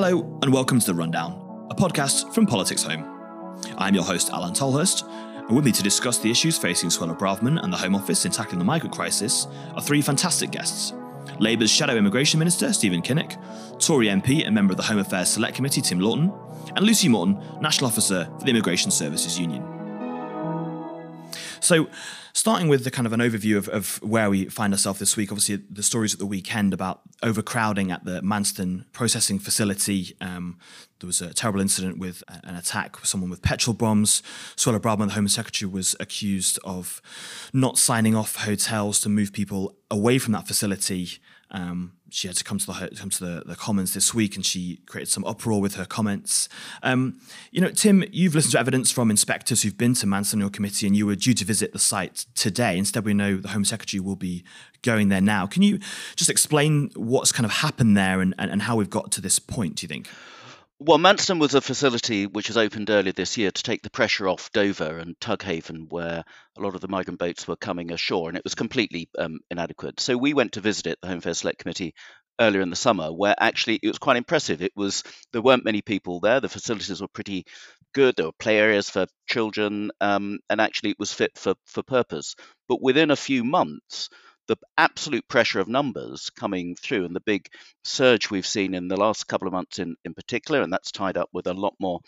Hello, and welcome to The Rundown, a podcast from Politics Home. I'm your host, Alain Tolhurst, and with me to discuss the issues facing Suella Braverman and the Home Office in tackling the migrant crisis are three fantastic guests. Labour's Shadow Immigration Minister, Stephen Kinnock, Tory MP and member of the Home Affairs Select Committee, Tim Loughton, and Lucy Morton, National Officer for the Immigration Services Union. So, starting with the kind of an overview of, of where we find ourselves this week, obviously the stories at the weekend about overcrowding at the Manston processing facility. Um, there was a terrible incident with an attack with someone with petrol bombs. Suella Braverman, the Home Secretary, was accused of not signing off hotels to move people away from that facility. Um, she had to come to the come to the, the Commons this week, and she created some uproar with her comments. Um, you know, Tim, you've listened to evidence from inspectors who've been to Manston in your committee, and you were due to visit the site today. Instead, we know the Home Secretary will be going there now. Can you just explain what's kind of happened there and, and, and how we've got to this point? Do you think? Well, Manston was a facility which was opened earlier this year to take the pressure off Dover and Tug Haven, where a lot of the migrant boats were coming ashore, and it was completely um, inadequate. So we went to visit it, the Home Affairs Select Committee, earlier in the summer, where actually it was quite impressive. It was there weren't many people there. The facilities were pretty good. There were play areas for children, um, and actually it was fit for for purpose. But within a few months the absolute pressure of numbers coming through and the big surge we've seen in the last couple of months in, in particular, and that's tied up with a lot more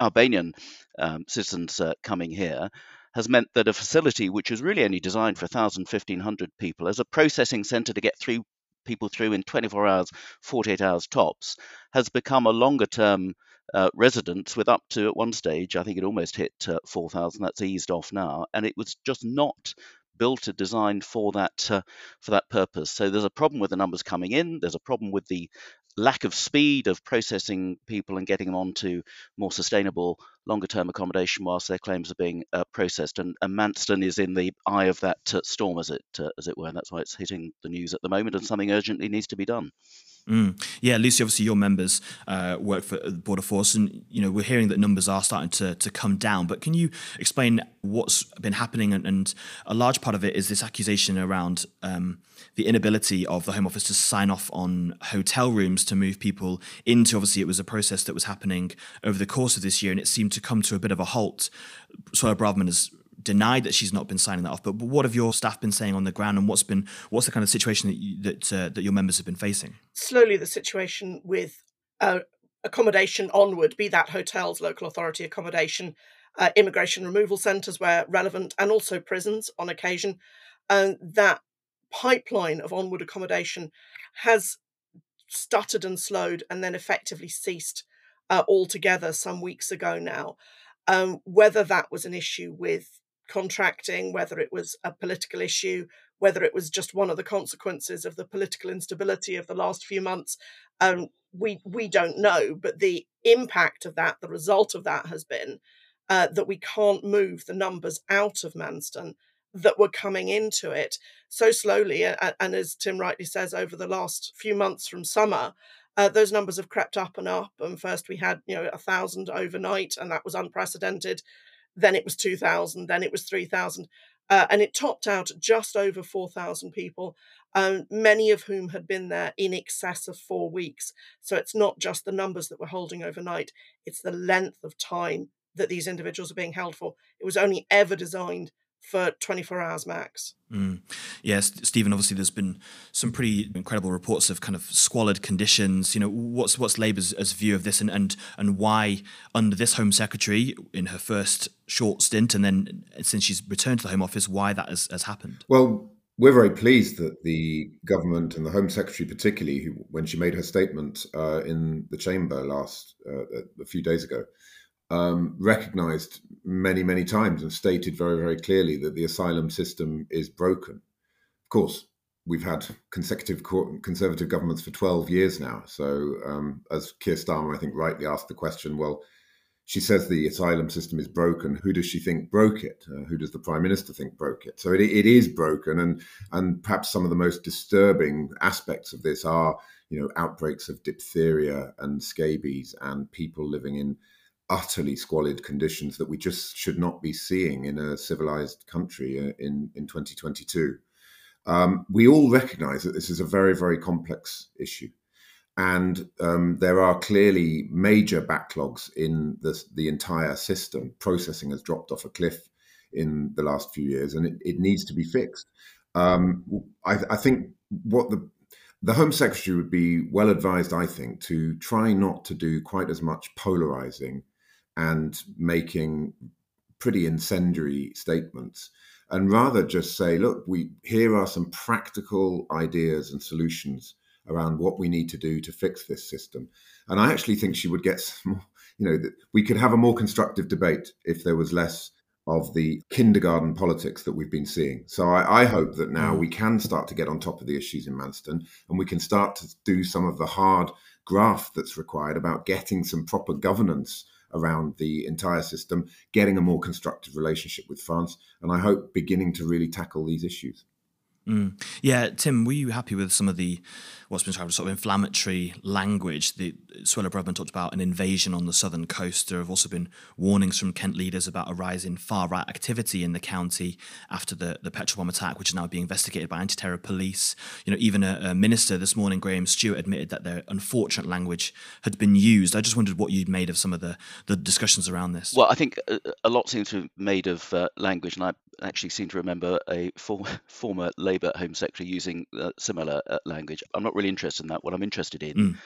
Albanian um, citizens uh, coming here, has meant that a facility which is really only designed for 1,000, 1,500 people as a processing centre to get through people through in 24 hours, 48 hours tops, has become a longer term uh, residence with up to at one stage, I think it almost hit uh, 4,000. That's eased off now, and it was just not built a design for that uh, for that purpose. So there's a problem with the numbers coming in. There's a problem with the lack of speed of processing people and getting them onto more sustainable longer term accommodation whilst their claims are being uh, processed. And, and, Manston is in the eye of that uh, storm, as it uh, as it were, and that's why it's hitting the news at the moment. And something urgently needs to be done. Mm. Yeah, Lucy, obviously your members uh, work for the Border Force, and you know we're hearing that numbers are starting to to come down. But can you explain what's been happening? And, and a large part of it is this accusation around um, the inability of the Home Office to sign off on hotel rooms to move people into. Obviously, it was a process that was happening over the course of this year, and it seemed to come to a bit of a halt. Suella Braverman has denied that she's not been signing that off. But, what have your staff been saying on the ground, and what's been what's the kind of situation that you, that uh, that your members have been facing? Slowly, the situation with uh, accommodation onward, be that hotels, local authority accommodation, uh, immigration removal centres where relevant, and also prisons on occasion, and that pipeline of onward accommodation has stuttered and slowed, and then effectively ceased uh, altogether some weeks ago now. Um, whether that was an issue with contracting, whether it was a political issue, whether it was just one of the consequences of the political instability of the last few months. Um, we we don't know, but the impact of that, the result of that, has been uh, that we can't move the numbers out of Manston that were coming into it so slowly. And, and as Tim rightly says, over the last few months from summer, uh, those numbers have crept up and up. And first we had, you know, a thousand overnight, and that was unprecedented then it was 2,000, then it was 3,000. Uh, and it topped out just over 4,000 people, um, many of whom had been there in excess of four weeks. So it's not just the numbers that we're holding overnight, it's the length of time that these individuals are being held for. It was only ever designed for 24 hours max. Mm. Yes, Stephen. Obviously, there's been some pretty incredible reports of kind of squalid conditions. You know, what's what's Labour's view of this, and and and why under this Home Secretary in her first short stint, and then since she's returned to the Home Office, why that has, has happened? Well, we're very pleased that the government and the Home Secretary, particularly, who, when she made her statement uh, in the chamber last uh, a few days ago, um, recognized many, many times and stated very, very clearly that the asylum system is broken. Of course, we've had consecutive conservative governments for 12 years now. So, um, as Keir Starmer, I think, rightly asked the question, well, she says the asylum system is broken. Who does she think broke it? Uh, who does the prime minister think broke it? So it, it is broken, and and perhaps some of the most disturbing aspects of this are, you know, outbreaks of diphtheria and scabies, and people living in utterly squalid conditions that we just should not be seeing in a civilized country uh, in, in 2022. Um, we all recognize that this is a very, very complex issue. and um, there are clearly major backlogs in the, the entire system. Processing has dropped off a cliff in the last few years, and it, it needs to be fixed. Um, I, I, think what the the Home Secretary would be well advised, I think, to try not to do quite as much polarizing and making pretty incendiary statements, and rather just say, look, we here are some practical ideas and solutions around what we need to do to fix this system. And I actually think she would get some, you know, we could have a more constructive debate if there was less of the kindergarten politics that we've been seeing. So I, I, hope that now mm. we can start to get on top of the issues in Manston and we can start to do some of the hard graft that's required about getting some proper governance around the entire system, getting a more constructive relationship with France, and I hope beginning to really tackle these issues. Mm. Yeah, Tim, were you happy with some of the what's been described as sort of inflammatory language? The Suella Braverman talked about an invasion on the southern coast. There have also been warnings from Kent leaders about a rise in far right activity in the county after the, the petrol bomb attack, which is now being investigated by anti-terror police. You know, even a, a minister this morning, Graham Stuart, admitted that their unfortunate language had been used. I just wondered what you'd made of some of the, the discussions around this. Well, I think a, a lot seems to have made of uh, language, and I actually seem to remember a for, former Labour Home Secretary using uh, similar uh, language. I'm not really interested in that. What I'm interested in, mm.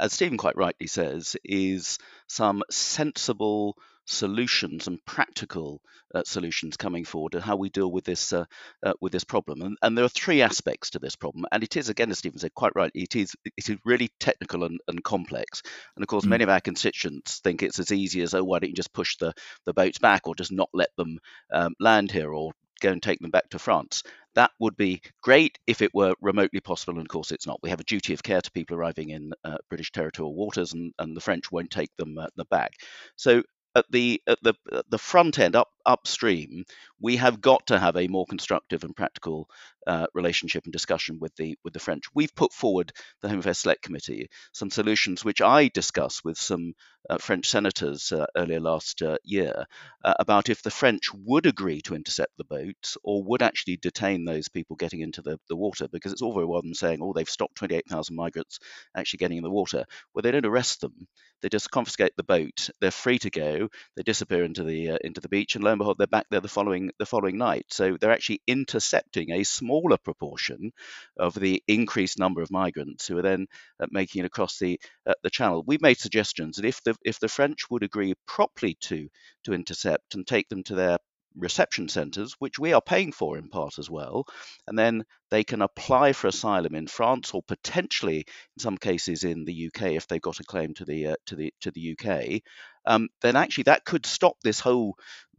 as Stephen quite rightly says, is some sensible solutions and practical uh, solutions coming forward and how we deal with this uh, uh, with this problem. And, and, there are three aspects to this problem, and it is again, as Stephen said quite right, it is it is really technical and, and complex. And of course, mm. many of our constituents think it's as easy as oh, why don't you just push the the boats back or just not let them um, land here or go and take them back to France. That would be great if it were remotely possible, and of course it's not. We have a duty of care to people arriving in uh, British territorial waters, and, and the French won't take them uh, back. So at the at the at the front end up upstream, we have got to have a more constructive and practical uh, relationship and discussion with the with the French. We've put forward the Home Affairs Select Committee some solutions which I discussed with some uh, French senators uh, earlier last uh, year uh, about if the French would agree to intercept the boats or would actually detain those people getting into the, the water because it's all very well them saying, oh, they've stopped 28,000 migrants actually getting in the water. Well, they don't arrest them. They just confiscate the boat. They're free to go. They disappear into the uh, into the beach, and lo they're back there the following the following night. So they're actually intercepting a smaller proportion of the increased number of migrants who are then uh, making it across the uh, the channel. We've made suggestions that if the if the French would agree properly to to intercept and take them to their reception centres, which we are paying for in part as well, and then they can apply for asylum in France or potentially, in some cases, in the UK if they've got a claim to the uh, to the to the UK. Um, then actually that could stop this whole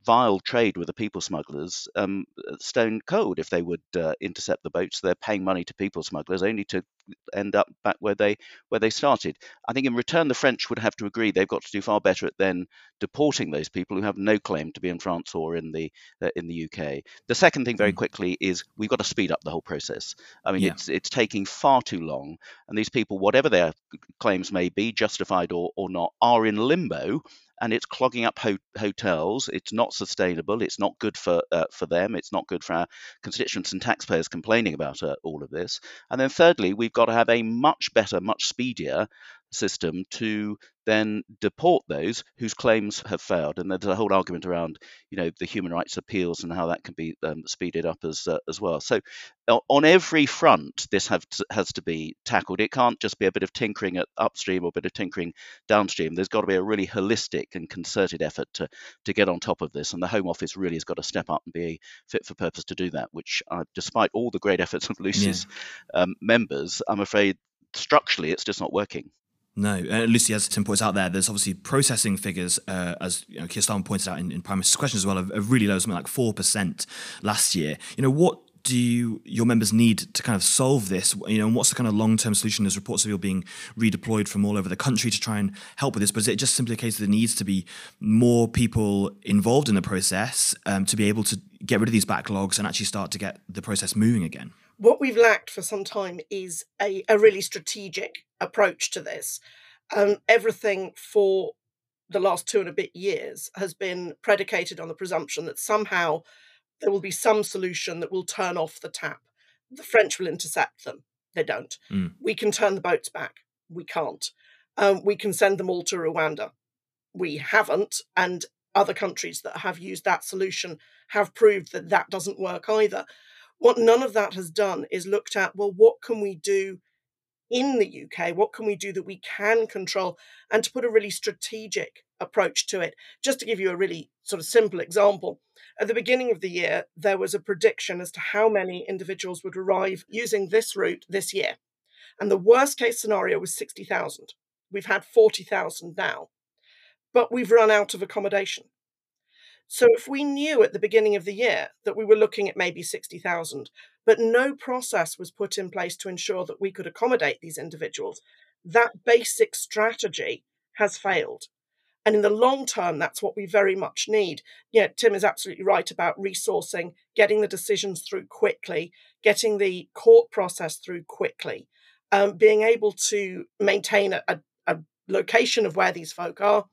vile trade with the people smugglers um, stone cold if they would uh, intercept the boats. They're paying money to people smugglers only to end up back where they where they started. I think in return the French would have to agree they've got to do far better at then deporting those people who have no claim to be in France or in the uh, in the UK. The second thing, very mm. quickly, is we've got to speed up the whole process. I mean, yeah. it's it's taking far too long, and these people, whatever their claims may be, justified or, or not, are in limbo and it's clogging up ho- hotels. It's not sustainable. It's not good for uh, for them. It's not good for our constituents and taxpayers complaining about uh, all of this. And then thirdly, we've got to have a much better, much speedier system to then deport those whose claims have failed. And there's a whole argument around, you know, the human rights appeals and how that can be um, speeded up as uh, as well. So on every front, this have to, has to be tackled. It can't just be a bit of tinkering at upstream or a bit of tinkering downstream. There's got to be a really holistic and concerted effort to to get on top of this. And the Home Office really has got to step up and be fit for purpose to do that. Which, uh, despite all the great efforts of Lucy's yeah. um, members, I'm afraid structurally it's just not working. No, uh, Lucy, as Tim points out there, there's obviously processing figures, uh, as you know, Keir Starmer pointed out in, in Prime Minister's question as well, of, really low, something like 4% last year. You know, what do you, your members need to kind of solve this? You know, and what's the kind of long term solution? There's reports of you being redeployed from all over the country to try and help with this, but is it just simply a case that there needs to be more people involved in the process um, to be able to get rid of these backlogs and actually start to get the process moving again? What we've lacked for some time is a, a really strategic approach to this. Um, everything for the last two and a bit years has been predicated on the presumption that somehow there will be some solution that will turn off the tap. The French will intercept them. They don't. Mm. We can turn the boats back. we can't. Um, we can send them all to Rwanda. We haven't, and other countries that have used that solution have proved that that doesn't work either. What none of that has done is looked at, well, what can we do in the UK? What can we do that we can control and to put a really strategic approach to it? Just to give you a really sort of simple example, at the beginning of the year, there was a prediction as to how many individuals would arrive using this route this year. And the worst case scenario was 60,000. We've had 40,000 now, but we've run out of accommodation. So if we knew at the beginning of the year that we were looking at maybe 60,000, but no process was put in place to ensure that we could accommodate these individuals, that basic strategy has failed. And in the long term, that's what we very much need. Yeah, Tim is absolutely right about resourcing, getting the decisions through quickly, getting the court process through quickly, um, being able to maintain a, a, a location of where these folk are.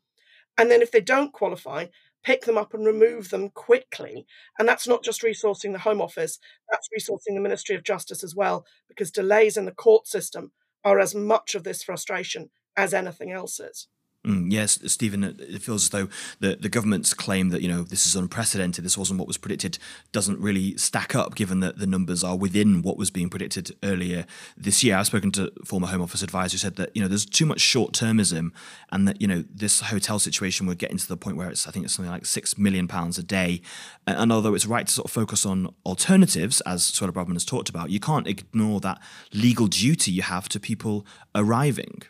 And then if they don't qualify, pick them up and remove them quickly. And that's not just resourcing the Home Office, that's resourcing the Ministry of Justice as well, because delays in the court system are as much of this frustration as anything else is. Mm, yes, Stephen, it feels as though the, the government's claim that, you know, this is unprecedented, this wasn't what was predicted, doesn't really stack up given that the numbers are within what was being predicted earlier this year. I've spoken to former Home Office advisor who said that, you know, there's too much short termism and that, you know, this hotel situation would get into the point where it's, I think it's something like £6 million a day. And although it's right to sort of focus on alternatives, as Suella Braverman has talked about, you can't ignore that legal duty you have to people arriving.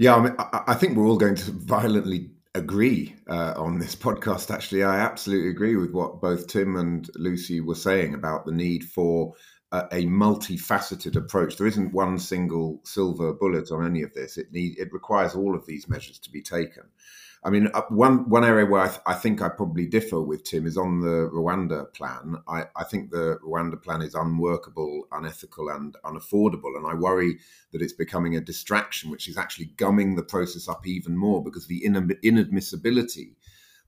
Yeah, I, mean, I, think we're all going to violently agree uh, on this podcast. Actually, I absolutely agree with what both Tim and Lucy were saying about the need for a, a multifaceted approach. There isn't one single silver bullet on any of this. It need it requires all of these measures to be taken. I mean, uh, one one area where I, th- I, think I probably differ with Tim is on the Rwanda plan. I, I, think the Rwanda plan is unworkable, unethical, and unaffordable, and I worry that it's becoming a distraction, which is actually gumming the process up even more because the inadmissibility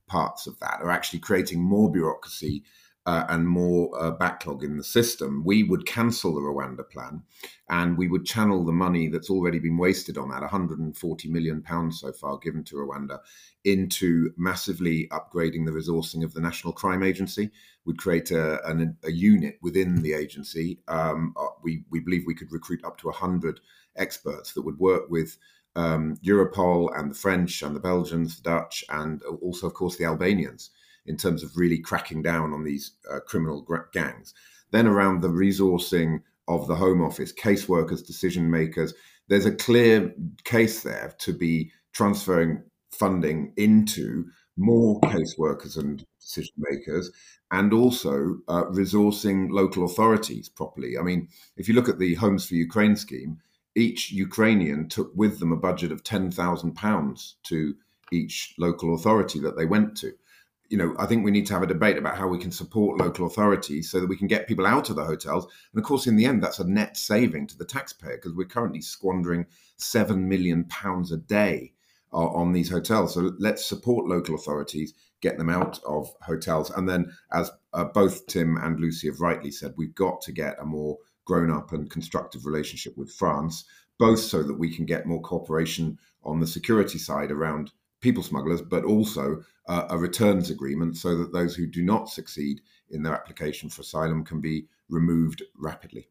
parts of that are actually creating more bureaucracy uh, and more uh, backlog in the system, we would cancel the Rwanda plan and we would channel the money that's already been wasted on that 140 million pounds so far given to Rwanda into massively upgrading the resourcing of the National Crime Agency. We'd create a, a, a unit within the agency. Um, uh, we, we believe we could recruit up to 100 experts that would work with um, Europol and the French and the Belgians, the Dutch, and also, of course, the Albanians in terms of really cracking down on these uh, criminal gangs. Then around the resourcing of the Home Office, caseworkers, decision makers, there's a clear case there to be transferring funding into more caseworkers and decision makers and also uh, resourcing local authorities properly. I mean, if you look at the Homes for Ukraine scheme, each Ukrainian took with them a budget of £10,000 to each local authority that they went to you know, I think we need to have a debate about how we can support local authorities so that we can get people out of the hotels. And of course, in the end, that's a net saving to the taxpayer because we're currently squandering seven million pounds a day uh, on these hotels. So let's support local authorities, get them out of hotels, and then, as uh, both Tim and Lucy have rightly said, we've got to get a more grown-up and constructive relationship with France, both so that we can get more cooperation on the security side around people smugglers, but also uh, a returns agreement so that those who do not succeed in their application for asylum can be removed rapidly.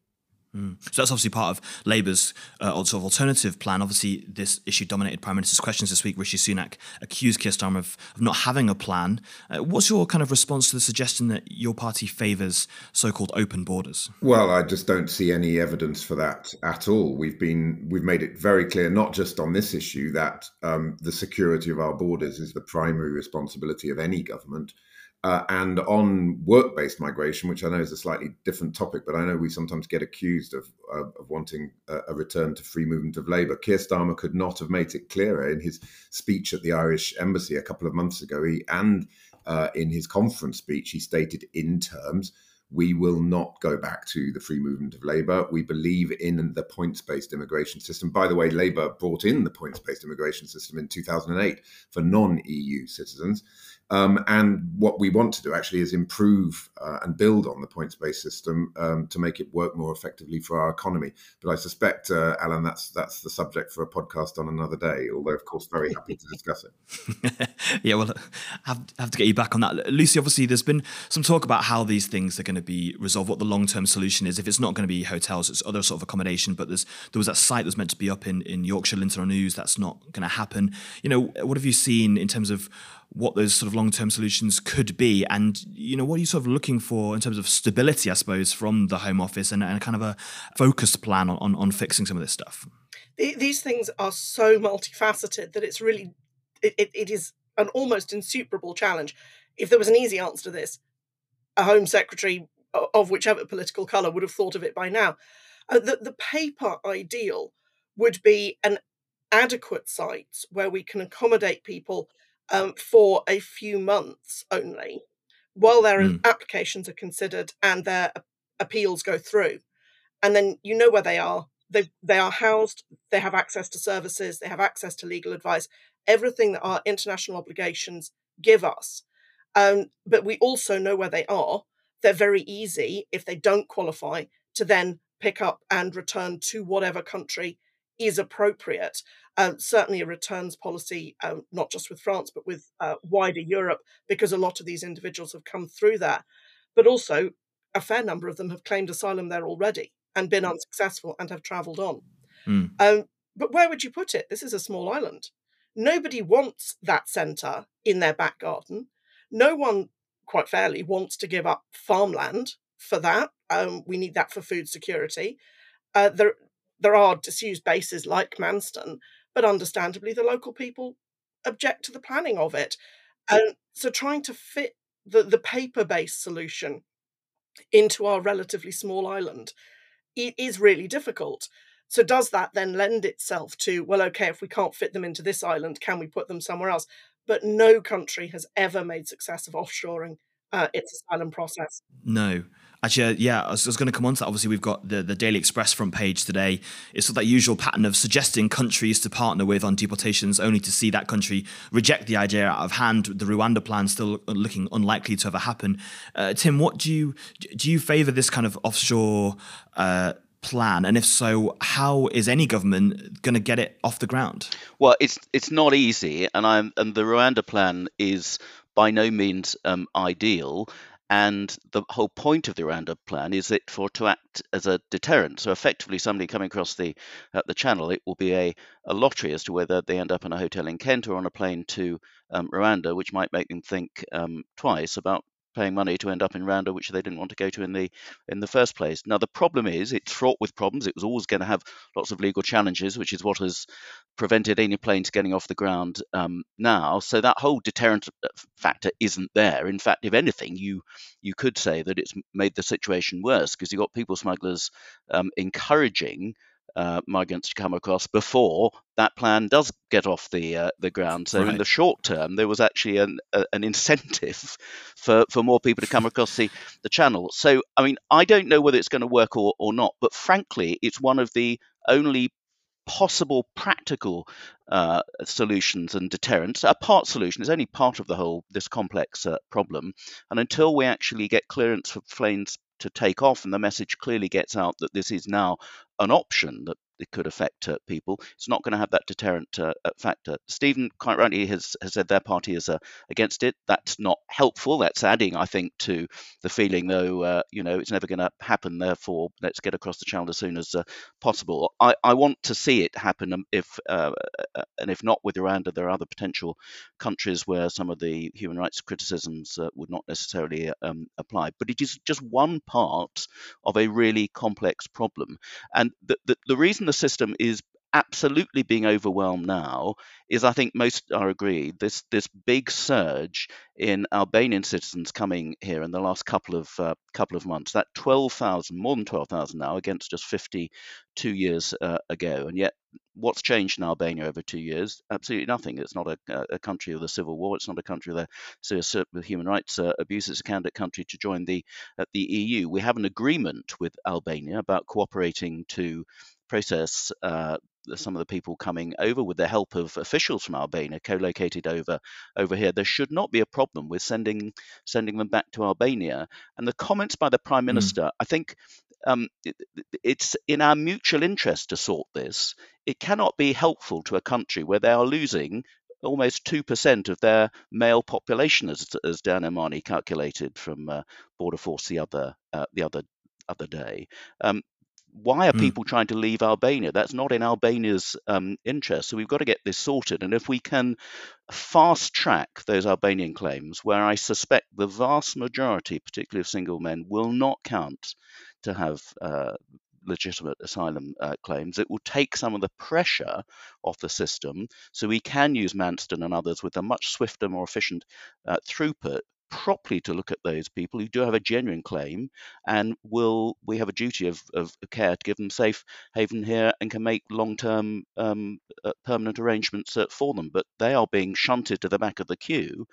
Mm. So that's obviously part of Labour's uh, sort of alternative plan. Obviously, this issue dominated Prime Minister's questions this week. Rishi Sunak accused Keir Starmer of, of not having a plan. Uh, what's your kind of response to the suggestion that your party favours so-called open borders? Well, I just don't see any evidence for that at all. We've been we've made it very clear, not just on this issue, that um, the security of our borders is the primary responsibility of any government. Uh, and on work based migration, which I know is a slightly different topic, but I know we sometimes get accused of, of wanting a, a, return to free movement of labour. Keir Starmer could not have made it clearer in his speech at the Irish embassy a couple of months ago. He, and uh, in his conference speech, he stated in terms we will not go back to the free movement of labour. We believe in the points based immigration system. By the way, Labour brought in the points based immigration system in 2008 for non EU citizens. Um, and what we want to do actually is improve uh, and build on the points based system um, to make it work more effectively for our economy. But I suspect, uh, Alan, that's that's the subject for a podcast on another day. Although, of course, very happy to discuss it. yeah, well, have, have to get you back on that, Lucy. Obviously, there's been some talk about how these things are going to be resolved. What the long term solution is. If it's not going to be hotels, it's other sort of accommodation. But there's there was that site that was meant to be up in in Yorkshire, Linton on Ouse. That's not going to happen. You know, what have you seen in terms of what those sort of long-term solutions could be. And you know what are you sort of looking for in terms of stability i suppose from the home office and, and kind of a focused plan on, on, on fixing some of this stuff? These things are so multifaceted that it's really it, it, is an almost insuperable challenge. If there was an easy answer to this a home secretary of whichever political color would have thought of it by now. Uh, the, the paper ideal would be an adequate site where we can accommodate people um, for a few months only while their mm. applications are considered and their appeals go through. And then you know where they are. They, they are housed, they have access to services, they have access to legal advice, everything that our international obligations give us. Um, but we also know where they are. They're very easy if they don't qualify to then pick up and return to whatever country is appropriate. Um, certainly, a returns policy, um, not just with France, but with uh, wider Europe, because a lot of these individuals have come through that. But also, a fair number of them have claimed asylum there already and been unsuccessful and have travelled on. Mm. Um, but where would you put it? This is a small island. Nobody wants that centre in their back garden. No one, quite fairly, wants to give up farmland for that. Um, we need that for food security. Uh, there, there are disused bases like Manston, but understandably, the local people object to the planning of it. And so trying to fit the, the paper based solution into our relatively small island it is really difficult. So, does that then lend itself to, well, okay, if we can't fit them into this island, can we put them somewhere else? But no country has ever made success of offshoring uh, its asylum process. No. Actually, uh, yeah, I was, was going to come on to that. Obviously, we've got the, the Daily Express front page today. It's sort of that usual pattern of suggesting countries to partner with on deportations, only to see that country reject the idea out of hand. The Rwanda plan still looking unlikely to ever happen. Uh, Tim, what do you do? You favour this kind of offshore uh, plan, and if so, how is any government going to get it off the ground? Well, it's it's not easy, and I'm and the Rwanda plan is by no means um, ideal. And the whole point of the Rwanda plan is it for to act as a deterrent. So effectively, somebody coming across the uh, the channel, it will be a, a lottery as to whether they end up in a hotel in Kent or on a plane to um, Rwanda, which might make them think um, twice about paying money to end up in Rwanda, which they didn't want to go to in the in the first place. Now the problem is it's fraught with problems. It was always going to have lots of legal challenges, which is what has prevented any planes getting off the ground um, now. So that whole deterrent uh, factor isn't there. In fact, if anything, you you could say that it's made the situation worse because you've got people smugglers um, encouraging uh, migrants to come across before that plan does get off the uh, the ground. So right. in the short term, there was actually an an incentive for, for more people to come across the, the channel. So I mean, I don't know whether it's going to work or, or not, but frankly, it's one of the only possible practical uh, solutions and deterrents. A part solution is only part of the whole this complex uh, problem, and until we actually get clearance for planes to take off and the message clearly gets out that this is now an option that it could affect uh, people. It's not going to have that deterrent uh, uh, factor. Stephen quite rightly has, has said their party is uh, against it. That's not helpful. That's adding, I think, to the feeling, though, uh, you know, it's never going to happen. Therefore, let's get across the channel as soon as uh, possible. I, I want to see it happen. Um, if and if not with Rwanda, there are other potential countries where some of the human rights criticisms would not necessarily um, apply. But it is just one part of a really complex problem, and the, the, the reason the the system is absolutely being overwhelmed now is I think most are agreed this this big surge in Albanian citizens coming here in the last couple of uh, couple of months that 12,000 more than 12,000 now against just 52 years uh, ago. And yet what's changed in Albania over two years? Absolutely nothing. It's not a, a country with a civil war. It's not a country with serious human rights uh, abuse. It's a candidate country to join the uh, the EU we have an agreement with Albania about cooperating to process uh, some of the people coming over with the help of officials from Albania co-located over over here. There should not be a problem with sending sending them back to Albania. And the comments by the Prime hmm. Minister, mm. I think um, it, it's in our mutual interest to sort this. It cannot be helpful to a country where they are losing almost 2% of their male population, as, as Dan O'Mahoney calculated from uh, Border Force the other, uh, the other, other day. Um, why are mm. people trying to leave Albania? That's not in Albania's um, interest. So we've got to get this sorted. And if we can fast track those Albanian claims, where I suspect the vast majority, particularly of single men, will not count to have uh, legitimate asylum uh, claims, it will take some of the pressure off the system so we can use Manston and others with a much swifter, more efficient uh, throughput properly to look at those people who do have a genuine claim and will we have a duty of, of care to give them safe haven here and can make long-term um, uh, permanent arrangements uh, for them. But they are being shunted to the back of the queue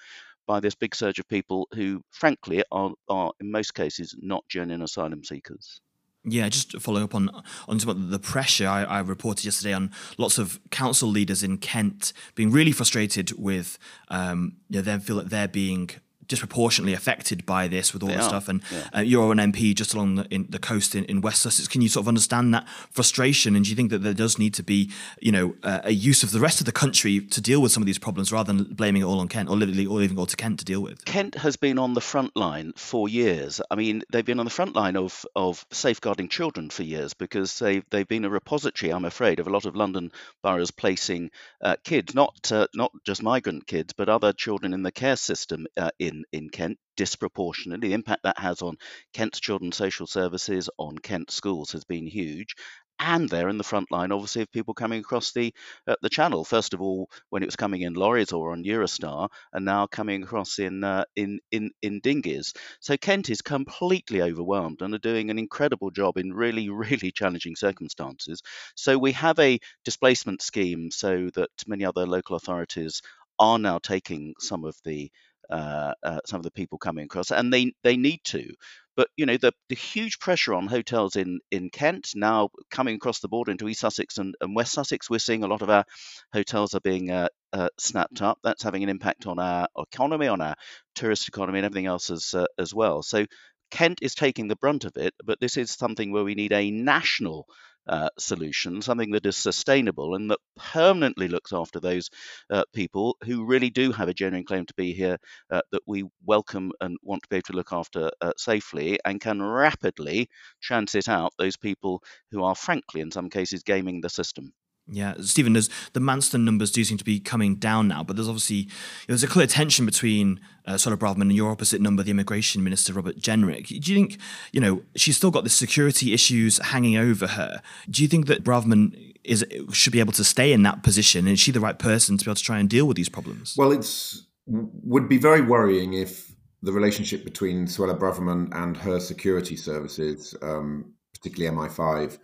by this big surge of people who frankly are, are in most cases not genuine asylum seekers. Yeah, just following up on on the pressure I, I, reported yesterday on lots of council leaders in Kent being really frustrated with um, you know, them feel that they're being disproportionately affected by this with all they the stuff. And yeah. uh, you're an MP just along the, in, the coast in, in, West Sussex. Can you sort of understand that frustration? And do you think that there does need to be, you know, uh, a use of the rest of the country to deal with some of these problems rather than blaming it all on Kent or literally or leaving it all to Kent to deal with? Kent has been on the front line for years. I mean, they've been on the front line of, of safeguarding children for years because they've, they've been a repository, I'm afraid, of a lot of London boroughs placing uh, kids, not uh, not just migrant kids, but other children in the care system uh, in, Kent disproportionately. The impact that has on Kent's children's social services, on Kent schools, has been huge. And they're in the front line, obviously, of people coming across the uh, the channel. First of all, when it was coming in lorries or on Eurostar, and now coming across in uh, in in in dinghies. So Kent is completely overwhelmed and are doing an incredible job in really really challenging circumstances. So we have a displacement scheme so that many other local authorities are now taking some of the uh, uh, some of the people coming across, and they they need to. But you know the, the huge pressure on hotels in in Kent now coming across the border into East Sussex and, and West Sussex, we're seeing a lot of our hotels are being uh, uh, snapped up. That's having an impact on our economy, on our tourist economy, and everything else as uh, as well. So Kent is taking the brunt of it, but this is something where we need a national uh, solution, something that is sustainable and that permanently looks after those uh, people who really do have a genuine claim to be here, uh, that we welcome and want to be able to look after uh, safely, and can rapidly transit out those people who are, frankly, in some cases, gaming the system. Yeah, Stephen, there's, the Manston numbers do seem to be coming down now, but there's obviously there's a clear tension between uh, Suella Braverman and your opposite number, the Immigration Minister Robert Jenrick. Do you think you know she's still got the security issues hanging over her? Do you think that Braverman is should be able to stay in that position? Is she the right person to be able to try and deal with these problems? Well, it's would be very worrying if the relationship between Suella Braverman and her security services, um, particularly MI5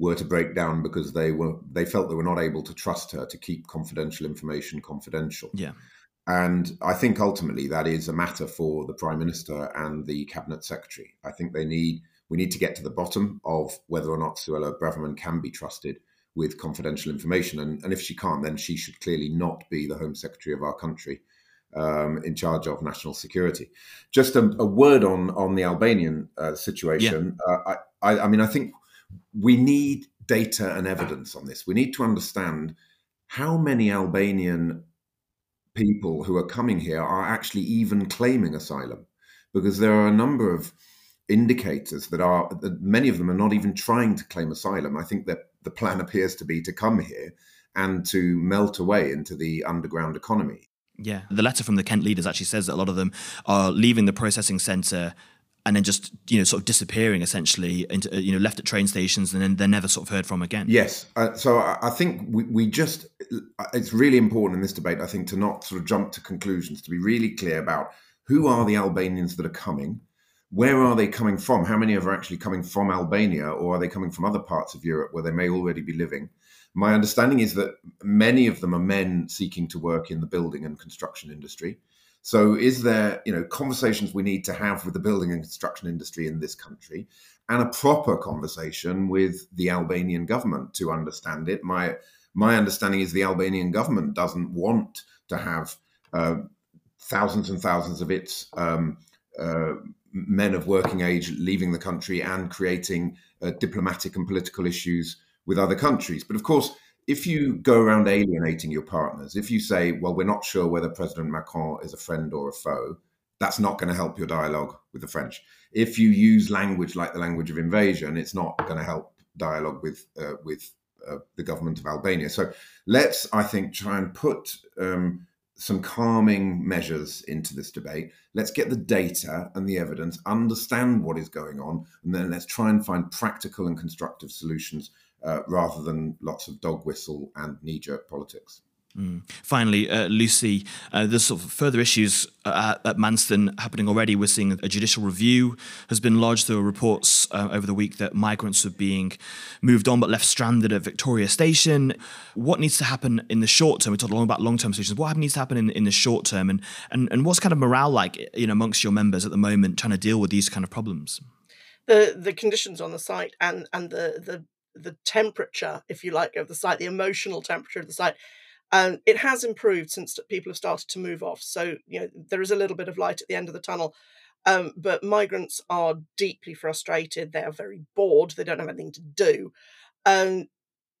were to break down because they were they felt they were not able to trust her to keep confidential information confidential. Yeah. And I think ultimately that is a matter for the Prime Minister and the Cabinet Secretary. I think they need we need to get to the bottom of whether or not Suella Braverman can be trusted with confidential information. And, and if she can't, then she should clearly not be the Home Secretary of our country um, in charge of national security. Just a, a word on on the Albanian uh, situation. Yeah. Uh, I, I, I mean, I think we need data and evidence on this. We need to understand how many Albanian people who are coming here are actually even claiming asylum, because there are a number of indicators that are that many of them are not even trying to claim asylum. I think that the plan appears to be to come here and to melt away into the underground economy. Yeah, the letter from the Kent leaders actually says that a lot of them are leaving the processing centre and then just you know sort of disappearing essentially into uh, you know left at train stations and then they're never sort of heard from again. Yes. Uh, so i think we, we just uh, it's really important in this debate i think to not sort of jump to conclusions to be really clear about who are the albanians that are coming where are they coming from how many of are actually coming from albania or are they coming from other parts of europe where they may already be living? My understanding is that many of them are men seeking to work in the building and construction industry so, is there, you know, conversations we need to have with the building and construction industry in this country? and a proper conversation with the Albanian government to understand it. My my understanding is the Albanian government doesn't want to have uh, thousands and thousands of its um, uh, men of working age leaving the country and creating uh, diplomatic and political issues with other countries. But of course, if you go around alienating your partners, if you say, well, we're not sure whether President Macron is a friend or a foe, that's not going to help your dialogue with the French. If you use language like the language of invasion, it's not going to help dialogue with uh, with uh, the government of Albania. So let's, I think, try and put um, some calming measures into this debate. Let's get the data and the evidence, understand what is going on, and then let's try and find practical and constructive solutions uh, rather than lots of dog whistle and knee jerk politics. Mm. Finally, uh, Lucy, uh, there's sort of further issues uh, at Manston happening already. We're seeing a judicial review has been lodged. There were reports uh, over the week that migrants are being moved on but left stranded at Victoria Station. What needs to happen in the short term? We talked a lot about long-term solutions. What needs to happen in, in the short term, and, and and what's kind of morale like, you know, amongst your members at the moment, trying to deal with these kind of problems? The the conditions on the site and and the the the temperature, if you like, of the site, the emotional temperature of the site and it has improved since people have started to move off. So, you know, there is a little bit of light at the end of the tunnel. Um, but migrants are deeply frustrated. They are very bored. They don't have anything to do. And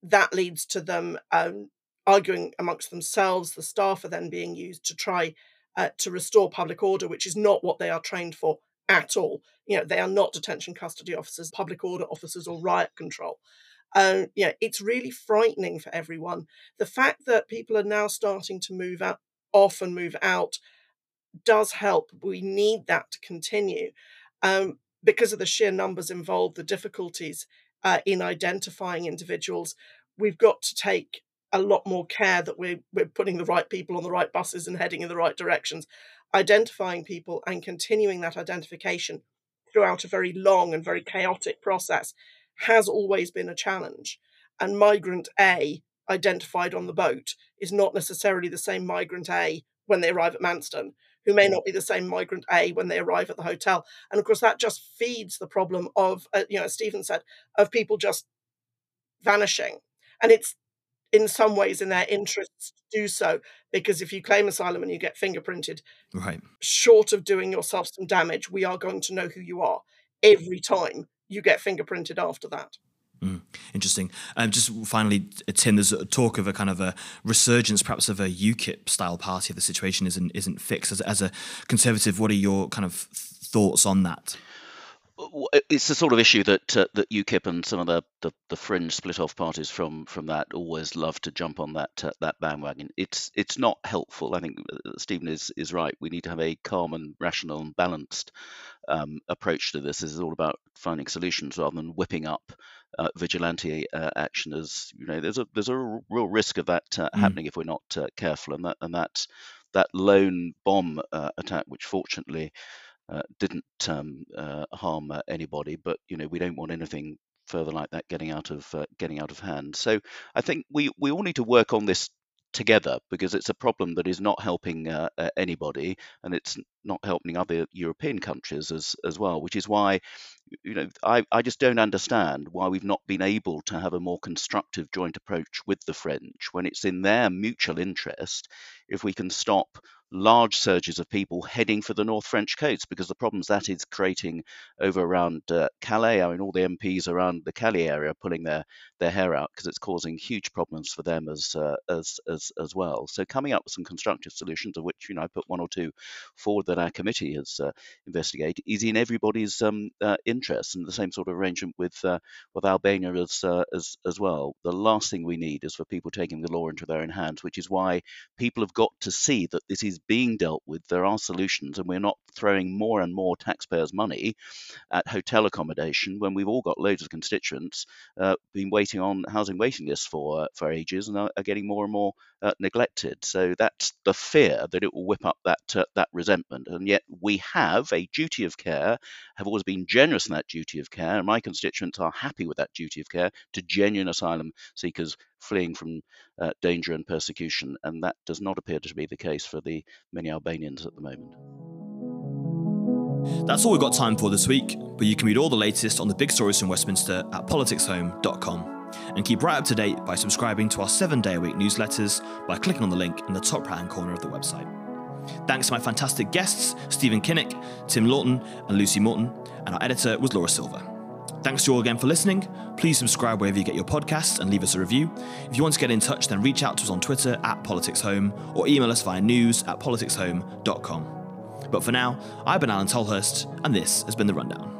that leads to them um, arguing amongst themselves. The staff are then being used to try uh, to restore public order, which is not what they are trained for at all. You know, they are not detention custody officers, public order officers, or riot control. Um, yeah, it's really frightening for everyone. The fact that people are now starting to move out, off and move out does help. We need that to continue um, because of the sheer numbers involved, the difficulties uh, in identifying individuals. We've got to take a lot more care that we're, we're putting the right people on the right buses and heading in the right directions, identifying people and continuing that identification throughout a very long and very chaotic process has always been a challenge. And migrant A identified on the boat is not necessarily the same migrant A when they arrive at Manston, who may not be the same migrant A when they arrive at the hotel. And of course, that just feeds the problem of, uh, you know, as Stephen said, of people just vanishing. And it's in some ways in their interests to do so because if you claim asylum and you get fingerprinted, right, short of doing yourself some damage, we are going to know who you are every time you get fingerprinted after that. Mm, interesting. Um, just finally, Tim, there's a talk of a kind of a resurgence, perhaps of a UKIP style party if the situation isn't isn't fixed. As, as a conservative, what are your kind of thoughts on that? It's the sort of issue that uh, that UKIP and some of the, the, the, fringe split off parties from from that always love to jump on that uh, that bandwagon. It's it's not helpful. I think uh, Stephen is is right. We need to have a calm and rational and balanced um, approach to this. This is all about finding solutions rather than whipping up uh, vigilante uh, action. As you know, there's a there's a real risk of that uh, mm. happening if we're not careful, and that and that that lone bomb attack, which fortunately didn't um, uh, harm uh, anybody, but you know we don't want anything further like that getting out of uh, getting out of hand. So I think we we all need to work on this together because it's a problem that is not helping uh, anybody and it's not helping other European countries as as well which is why you know I, I just don't understand why we've not been able to have a more constructive joint approach with the French when it's in their mutual interest if we can stop large surges of people heading for the North French coast because the problems that is creating over around uh, Calais. I mean, all the MPs around the Calais area are pulling their their hair out because it's causing huge problems for them as uh, as as as well. So coming up with some constructive solutions, of which you know I put one or two forward that our committee has uh, investigated, is in everybody's um, uh, interest, and the same sort of arrangement with uh, with Albania as uh, as as well. The last thing we need is for people taking the law into their own hands, which is why people have got to see that this is being dealt with. There are solutions, and we're not throwing more and more taxpayers' money at hotel accommodation when we've all got loads of constituents uh, been waiting on housing waiting lists for for ages and are, are, getting more and more uh, neglected. So that's the fear that it will whip up that uh, that resentment. And yet we have a duty of care, have always been generous in that duty of care, and my constituents are happy with that duty of care to genuine asylum seekers fleeing from uh, danger and persecution. And that does not appear to be the case for the many Albanians at the moment. That's all we've got time for this week, but you can read all the latest on the big stories from Westminster at politicshome.com. And keep right up to date by subscribing to our seven day a week newsletters by clicking on the link in the top right hand corner of the website. Thanks to my fantastic guests, Stephen Kinnock, Tim Loughton, and Lucy Morton, and our editor was Laura Silver. Thanks to you all again for listening. Please subscribe wherever you get your podcasts and leave us a review. If you want to get in touch, then reach out to us on Twitter at PoliticsHome or email us via news at politicshome.com. But for now, I've been Alain Tolhurst, and this has been The Rundown.